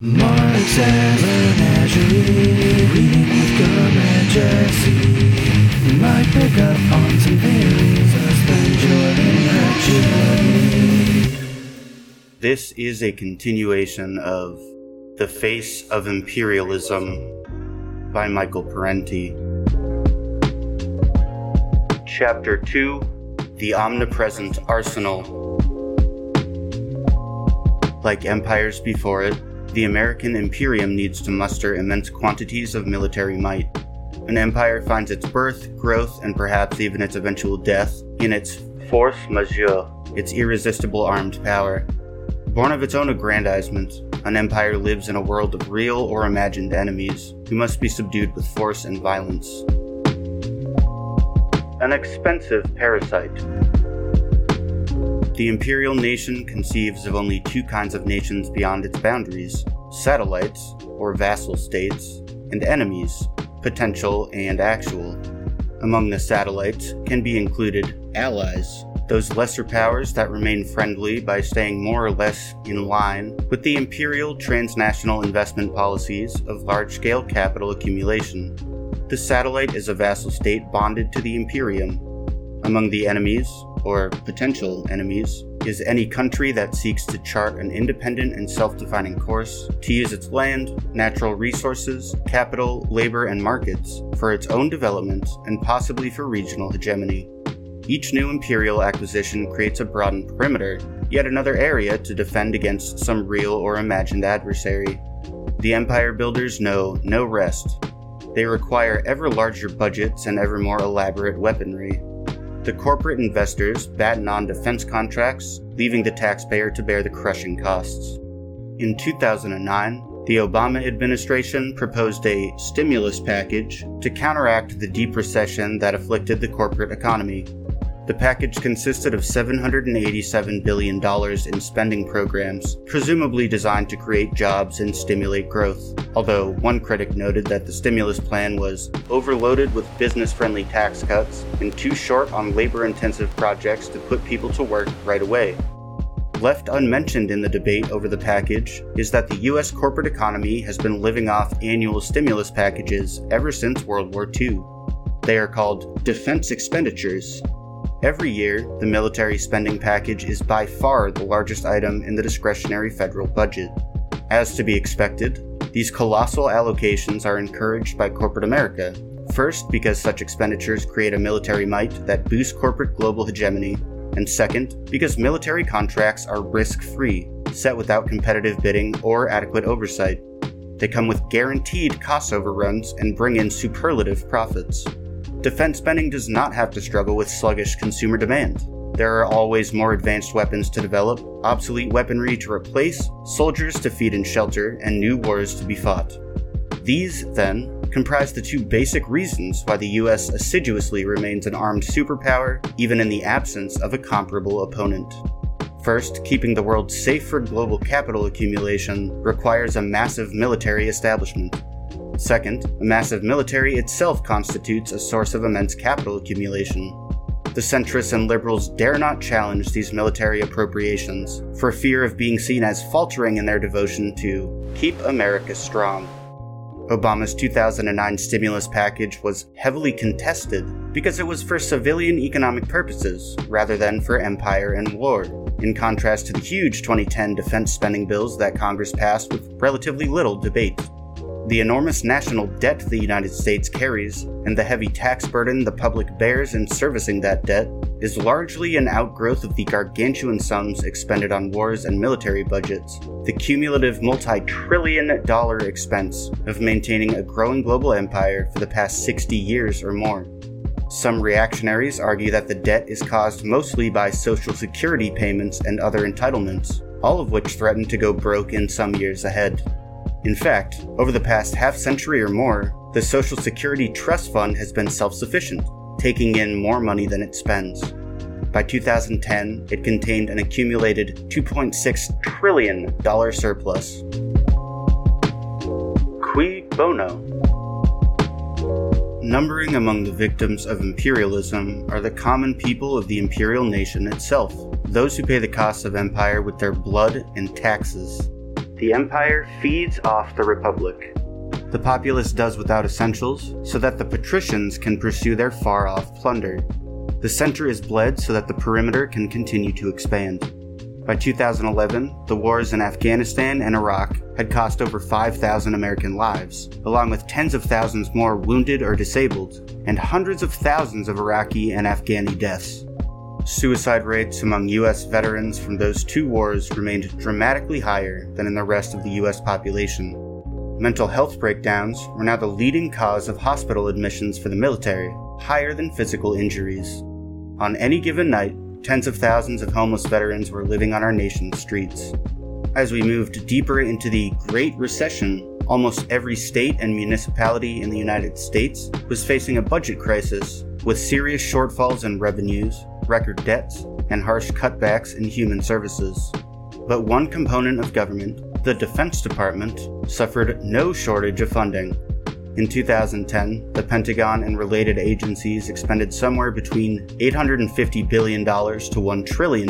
Reading with Gum and Jesse. You might pick up on some theories. This is a continuation of The Face of Imperialism by Michael Parenti. Chapter 2 The Omnipresent Arsenal. Like empires before it, the American Imperium needs to muster immense quantities of military might. An empire finds its birth, growth, and perhaps even its eventual death in its force majeure, its irresistible armed power. Born of its own aggrandizement, an empire lives in a world of real or imagined enemies who must be subdued with force and violence. An expensive parasite. The imperial nation conceives of only two kinds of nations beyond its boundaries satellites, or vassal states, and enemies, potential and actual. Among the satellites can be included allies, those lesser powers that remain friendly by staying more or less in line with the imperial transnational investment policies of large scale capital accumulation. The satellite is a vassal state bonded to the imperium. Among the enemies, or potential enemies, is any country that seeks to chart an independent and self defining course to use its land, natural resources, capital, labor, and markets for its own development and possibly for regional hegemony. Each new imperial acquisition creates a broadened perimeter, yet another area to defend against some real or imagined adversary. The empire builders know no rest. They require ever larger budgets and ever more elaborate weaponry. The corporate investors batten on defense contracts, leaving the taxpayer to bear the crushing costs. In 2009, the Obama administration proposed a stimulus package to counteract the deep recession that afflicted the corporate economy. The package consisted of $787 billion in spending programs, presumably designed to create jobs and stimulate growth. Although one critic noted that the stimulus plan was overloaded with business friendly tax cuts and too short on labor intensive projects to put people to work right away. Left unmentioned in the debate over the package is that the US corporate economy has been living off annual stimulus packages ever since World War II. They are called defense expenditures Every year, the military spending package is by far the largest item in the discretionary federal budget. As to be expected, these colossal allocations are encouraged by corporate America. First, because such expenditures create a military might that boosts corporate global hegemony, and second, because military contracts are risk free, set without competitive bidding or adequate oversight. They come with guaranteed cost overruns and bring in superlative profits. Defense spending does not have to struggle with sluggish consumer demand. There are always more advanced weapons to develop, obsolete weaponry to replace, soldiers to feed and shelter, and new wars to be fought. These, then, comprise the two basic reasons why the US assiduously remains an armed superpower, even in the absence of a comparable opponent. First, keeping the world safe for global capital accumulation requires a massive military establishment. Second, a massive military itself constitutes a source of immense capital accumulation. The centrists and liberals dare not challenge these military appropriations for fear of being seen as faltering in their devotion to keep America strong. Obama's 2009 stimulus package was heavily contested because it was for civilian economic purposes rather than for empire and war, in contrast to the huge 2010 defense spending bills that Congress passed with relatively little debate. The enormous national debt the United States carries and the heavy tax burden the public bears in servicing that debt is largely an outgrowth of the gargantuan sums expended on wars and military budgets, the cumulative multi trillion dollar expense of maintaining a growing global empire for the past 60 years or more. Some reactionaries argue that the debt is caused mostly by Social Security payments and other entitlements, all of which threaten to go broke in some years ahead. In fact, over the past half century or more, the Social Security Trust Fund has been self sufficient, taking in more money than it spends. By 2010, it contained an accumulated $2.6 trillion surplus. Cui bono? Numbering among the victims of imperialism are the common people of the imperial nation itself, those who pay the costs of empire with their blood and taxes. The empire feeds off the republic. The populace does without essentials so that the patricians can pursue their far off plunder. The center is bled so that the perimeter can continue to expand. By 2011, the wars in Afghanistan and Iraq had cost over 5,000 American lives, along with tens of thousands more wounded or disabled, and hundreds of thousands of Iraqi and Afghani deaths. Suicide rates among U.S. veterans from those two wars remained dramatically higher than in the rest of the U.S. population. Mental health breakdowns were now the leading cause of hospital admissions for the military, higher than physical injuries. On any given night, tens of thousands of homeless veterans were living on our nation's streets. As we moved deeper into the Great Recession, almost every state and municipality in the United States was facing a budget crisis, with serious shortfalls in revenues, record debts, and harsh cutbacks in human services. But one component of government, the Defense Department, suffered no shortage of funding. In 2010, the Pentagon and related agencies expended somewhere between $850 billion to $1 trillion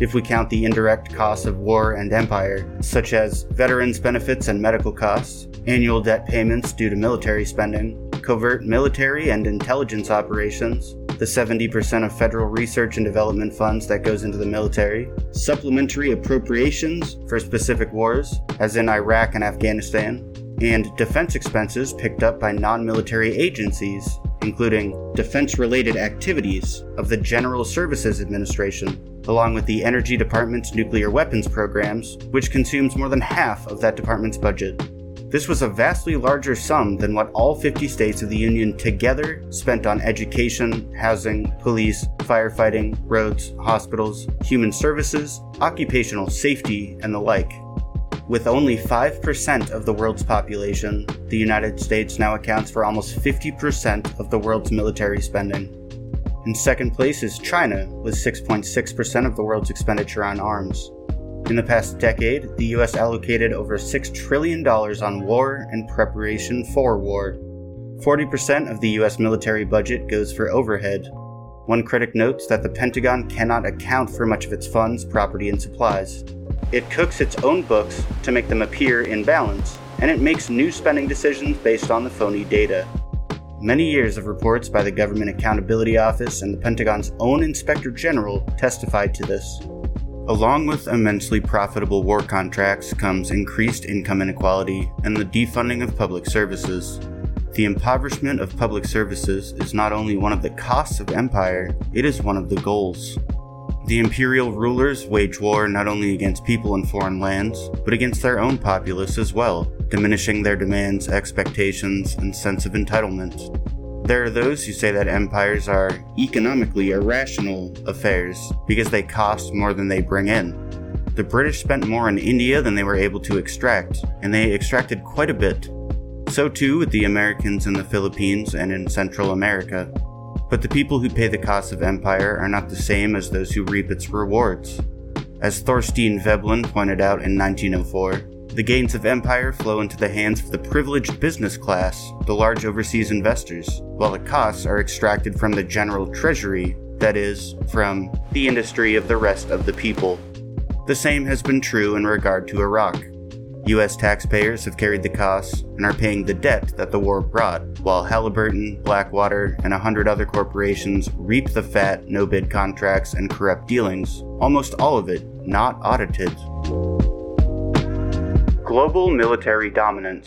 if we count the indirect costs of war and empire, such as veterans' benefits and medical costs, annual debt payments due to military spending, covert military and intelligence operations, the 70% of federal research and development funds that goes into the military, supplementary appropriations for specific wars, as in Iraq and Afghanistan, and defense expenses picked up by non military agencies, including defense related activities of the General Services Administration, along with the Energy Department's nuclear weapons programs, which consumes more than half of that department's budget. This was a vastly larger sum than what all 50 states of the Union together spent on education, housing, police, firefighting, roads, hospitals, human services, occupational safety, and the like. With only 5% of the world's population, the United States now accounts for almost 50% of the world's military spending. In second place is China, with 6.6% of the world's expenditure on arms. In the past decade, the US allocated over $6 trillion on war and preparation for war. 40% of the US military budget goes for overhead. One critic notes that the Pentagon cannot account for much of its funds, property, and supplies. It cooks its own books to make them appear in balance, and it makes new spending decisions based on the phony data. Many years of reports by the Government Accountability Office and the Pentagon's own Inspector General testified to this. Along with immensely profitable war contracts comes increased income inequality and the defunding of public services. The impoverishment of public services is not only one of the costs of empire, it is one of the goals. The imperial rulers wage war not only against people in foreign lands, but against their own populace as well, diminishing their demands, expectations, and sense of entitlement. There are those who say that empires are economically irrational affairs because they cost more than they bring in. The British spent more in India than they were able to extract, and they extracted quite a bit. So too with the Americans in the Philippines and in Central America. But the people who pay the cost of empire are not the same as those who reap its rewards. As Thorstein Veblen pointed out in 1904, the gains of empire flow into the hands of the privileged business class, the large overseas investors, while the costs are extracted from the general treasury, that is, from the industry of the rest of the people. The same has been true in regard to Iraq. U.S. taxpayers have carried the costs and are paying the debt that the war brought, while Halliburton, Blackwater, and a hundred other corporations reap the fat, no bid contracts and corrupt dealings, almost all of it not audited. Global military dominance.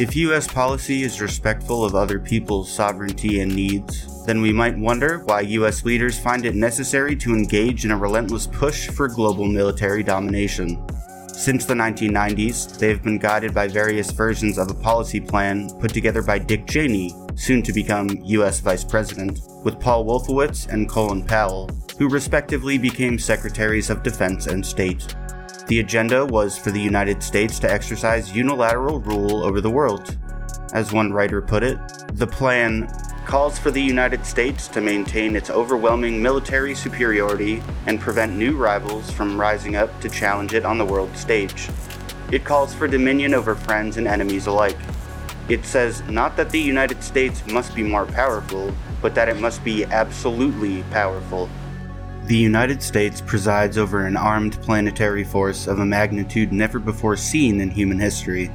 If U.S. policy is respectful of other people's sovereignty and needs, then we might wonder why U.S. leaders find it necessary to engage in a relentless push for global military domination. Since the 1990s, they have been guided by various versions of a policy plan put together by Dick Cheney, soon to become US Vice President, with Paul Wolfowitz and Colin Powell, who respectively became Secretaries of Defense and State. The agenda was for the United States to exercise unilateral rule over the world. As one writer put it, the plan calls for the United States to maintain its overwhelming military superiority and prevent new rivals from rising up to challenge it on the world stage. It calls for dominion over friends and enemies alike. It says not that the United States must be more powerful, but that it must be absolutely powerful. The United States presides over an armed planetary force of a magnitude never before seen in human history.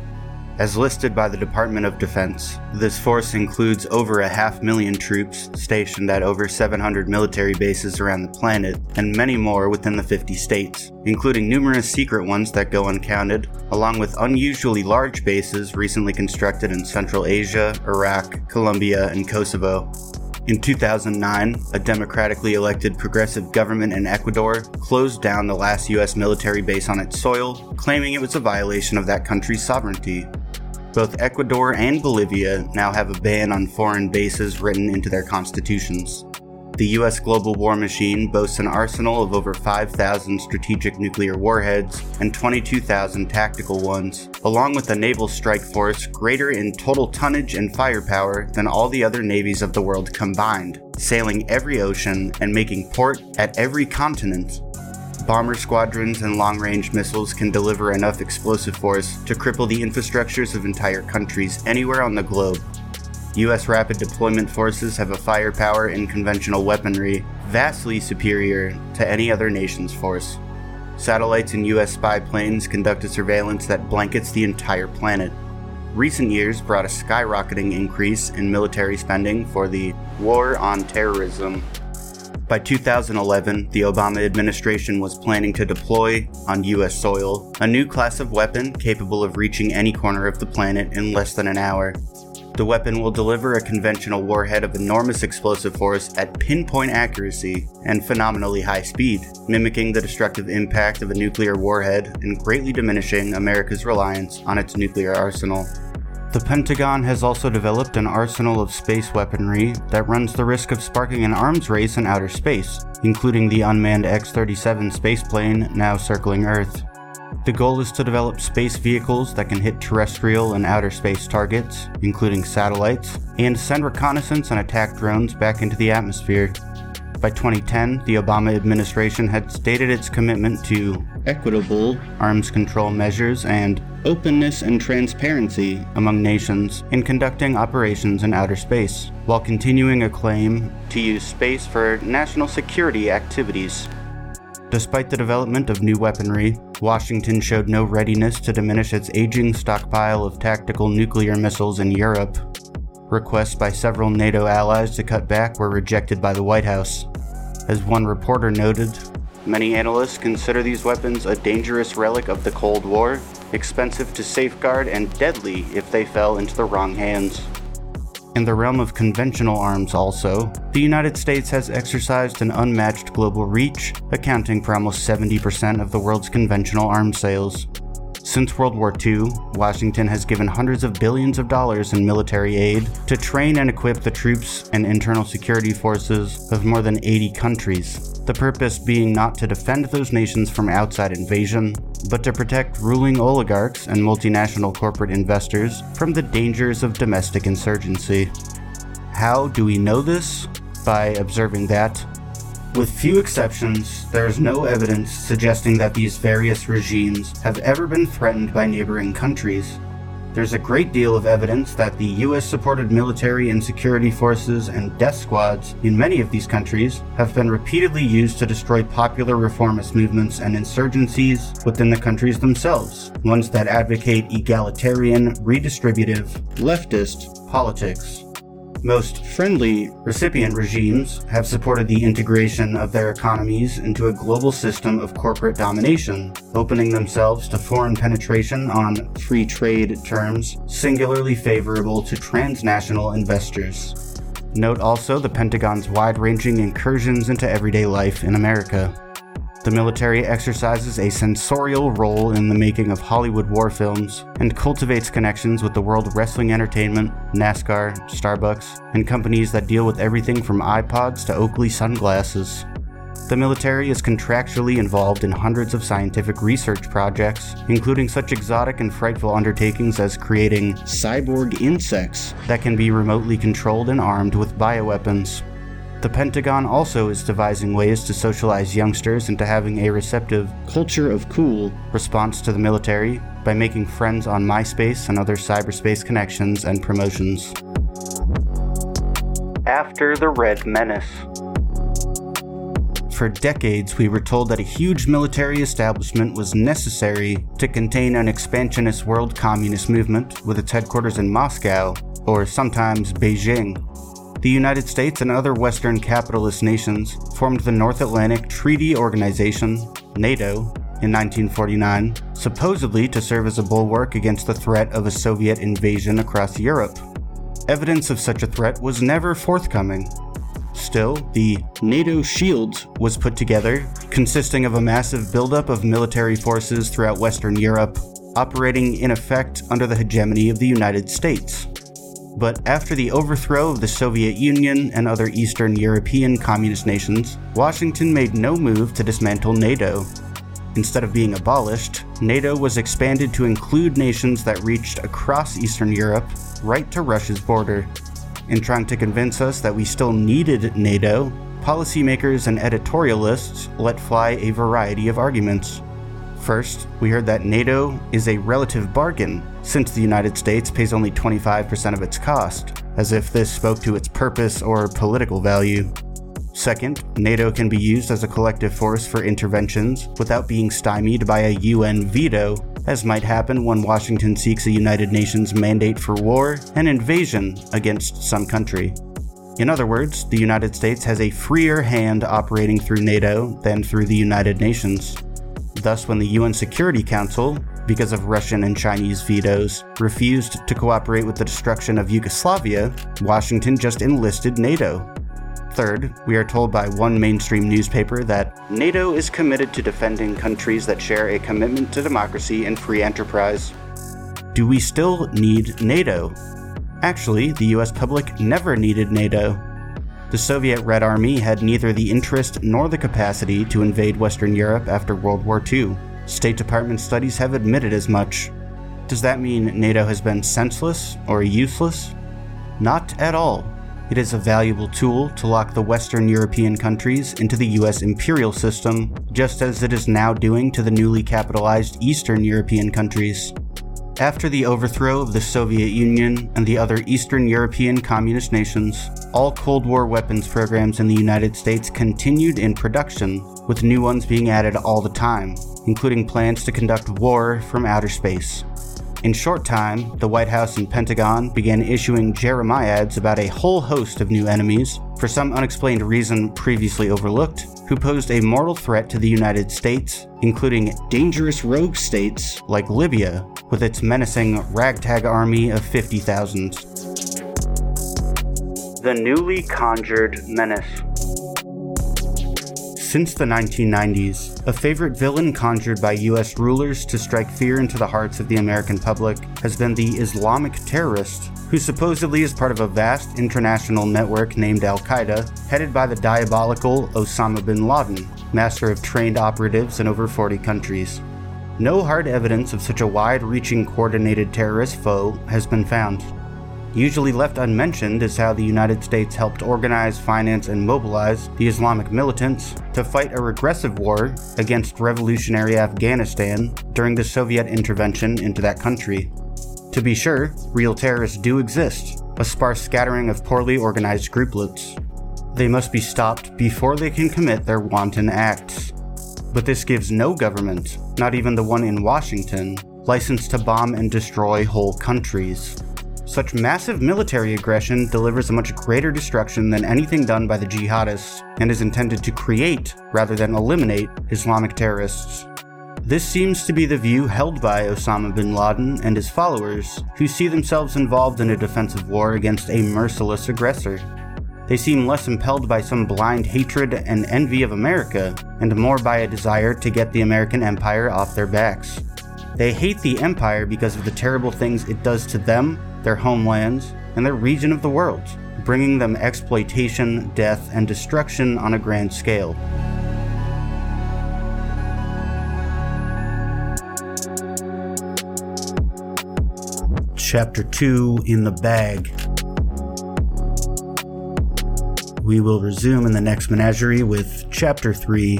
As listed by the Department of Defense, this force includes over a half million troops stationed at over 700 military bases around the planet, and many more within the 50 states, including numerous secret ones that go uncounted, along with unusually large bases recently constructed in Central Asia, Iraq, Colombia, and Kosovo. In 2009, a democratically elected progressive government in Ecuador closed down the last US military base on its soil, claiming it was a violation of that country's sovereignty. Both Ecuador and Bolivia now have a ban on foreign bases written into their constitutions. The US global war machine boasts an arsenal of over 5,000 strategic nuclear warheads and 22,000 tactical ones, along with a naval strike force greater in total tonnage and firepower than all the other navies of the world combined, sailing every ocean and making port at every continent bomber squadrons and long range missiles can deliver enough explosive force to cripple the infrastructures of entire countries anywhere on the globe. US rapid deployment forces have a firepower and conventional weaponry vastly superior to any other nation's force. Satellites and US spy planes conduct a surveillance that blankets the entire planet. Recent years brought a skyrocketing increase in military spending for the War on Terrorism by 2011, the Obama administration was planning to deploy, on US soil, a new class of weapon capable of reaching any corner of the planet in less than an hour. The weapon will deliver a conventional warhead of enormous explosive force at pinpoint accuracy and phenomenally high speed, mimicking the destructive impact of a nuclear warhead and greatly diminishing America's reliance on its nuclear arsenal. The Pentagon has also developed an arsenal of space weaponry that runs the risk of sparking an arms race in outer space, including the unmanned X 37 spaceplane now circling Earth. The goal is to develop space vehicles that can hit terrestrial and outer space targets, including satellites, and send reconnaissance and attack drones back into the atmosphere. By 2010, the Obama administration had stated its commitment to equitable arms control measures and openness and transparency among nations in conducting operations in outer space, while continuing a claim to use space for national security activities. Despite the development of new weaponry, Washington showed no readiness to diminish its aging stockpile of tactical nuclear missiles in Europe. Requests by several NATO allies to cut back were rejected by the White House. As one reporter noted, many analysts consider these weapons a dangerous relic of the Cold War expensive to safeguard, and deadly if they fell into the wrong hands. In the realm of conventional arms, also, the United States has exercised an unmatched global reach, accounting for almost 70% of the world's conventional arms sales. Since World War II, Washington has given hundreds of billions of dollars in military aid to train and equip the troops and internal security forces of more than 80 countries, the purpose being not to defend those nations from outside invasion, but to protect ruling oligarchs and multinational corporate investors from the dangers of domestic insurgency. How do we know this? By observing that, with few exceptions, there is no evidence suggesting that these various regimes have ever been threatened by neighboring countries, there's a great deal of evidence that the US supported military and security forces and death squads in many of these countries have been repeatedly used to destroy popular reformist movements and insurgencies within the countries themselves, ones that advocate egalitarian, redistributive, leftist politics. Most friendly recipient regimes have supported the integration of their economies into a global system of corporate domination, opening themselves to foreign penetration on free trade terms singularly favorable to transnational investors. Note also the Pentagon's wide ranging incursions into everyday life in America. The military exercises a censorial role in the making of Hollywood war films and cultivates connections with the world of wrestling entertainment, NASCAR, Starbucks, and companies that deal with everything from iPods to Oakley sunglasses. The military is contractually involved in hundreds of scientific research projects, including such exotic and frightful undertakings as creating cyborg insects that can be remotely controlled and armed with bioweapons. The Pentagon also is devising ways to socialize youngsters into having a receptive culture of cool response to the military by making friends on MySpace and other cyberspace connections and promotions. After the Red Menace. for decades we were told that a huge military establishment was necessary to contain an expansionist world communist movement with its headquarters in Moscow, or sometimes Beijing. The United States and other Western capitalist nations formed the North Atlantic Treaty Organization, NATO, in 1949, supposedly to serve as a bulwark against the threat of a Soviet invasion across Europe. Evidence of such a threat was never forthcoming. Still, the NATO Shield was put together, consisting of a massive buildup of military forces throughout Western Europe, operating in effect under the hegemony of the United States. But after the overthrow of the Soviet Union and other Eastern European communist nations, Washington made no move to dismantle NATO. Instead of being abolished, NATO was expanded to include nations that reached across Eastern Europe, right to Russia's border. In trying to convince us that we still needed NATO, policymakers and editorialists let fly a variety of arguments. First, we heard that NATO is a relative bargain, since the United States pays only 25% of its cost, as if this spoke to its purpose or political value. Second, NATO can be used as a collective force for interventions without being stymied by a UN veto, as might happen when Washington seeks a United Nations mandate for war and invasion against some country. In other words, the United States has a freer hand operating through NATO than through the United Nations. Thus, when the UN Security Council, because of Russian and Chinese vetoes, refused to cooperate with the destruction of Yugoslavia, Washington just enlisted NATO. Third, we are told by one mainstream newspaper that NATO is committed to defending countries that share a commitment to democracy and free enterprise. Do we still need NATO? Actually, the US public never needed NATO. The Soviet Red Army had neither the interest nor the capacity to invade Western Europe after World War II. State Department studies have admitted as much. Does that mean NATO has been senseless or useless? Not at all. It is a valuable tool to lock the Western European countries into the US imperial system, just as it is now doing to the newly capitalized Eastern European countries. After the overthrow of the Soviet Union and the other Eastern European communist nations, all Cold War weapons programs in the United States continued in production, with new ones being added all the time, including plans to conduct war from outer space. In short time, the White House and Pentagon began issuing Jeremiads about a whole host of new enemies, for some unexplained reason previously overlooked, who posed a mortal threat to the United States, including dangerous rogue states like Libya, with its menacing ragtag army of 50,000. The newly conjured menace. Since the 1990s, a favorite villain conjured by US rulers to strike fear into the hearts of the American public has been the Islamic terrorist, who supposedly is part of a vast international network named Al Qaeda, headed by the diabolical Osama bin Laden, master of trained operatives in over 40 countries. No hard evidence of such a wide reaching coordinated terrorist foe has been found. Usually left unmentioned is how the United States helped organize, finance, and mobilize the Islamic militants to fight a regressive war against revolutionary Afghanistan during the Soviet intervention into that country. To be sure, real terrorists do exist, a sparse scattering of poorly organized grouplets. They must be stopped before they can commit their wanton acts. But this gives no government, not even the one in Washington, license to bomb and destroy whole countries. Such massive military aggression delivers a much greater destruction than anything done by the jihadists and is intended to create, rather than eliminate, Islamic terrorists. This seems to be the view held by Osama bin Laden and his followers, who see themselves involved in a defensive war against a merciless aggressor. They seem less impelled by some blind hatred and envy of America, and more by a desire to get the American empire off their backs. They hate the empire because of the terrible things it does to them their homelands, and their region of the world, bringing them exploitation, death, and destruction on a grand scale. Chapter 2 in the Bag. We will resume in the next menagerie with Chapter 3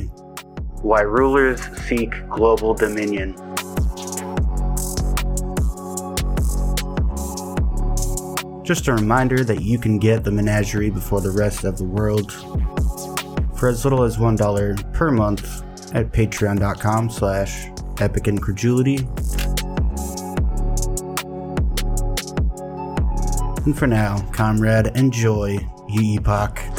Why Rulers Seek Global Dominion. Just a reminder that you can get the menagerie before the rest of the world for as little as $1 per month at patreon.com slash epic incredulity. And for now, comrade, enjoy, ye epoch.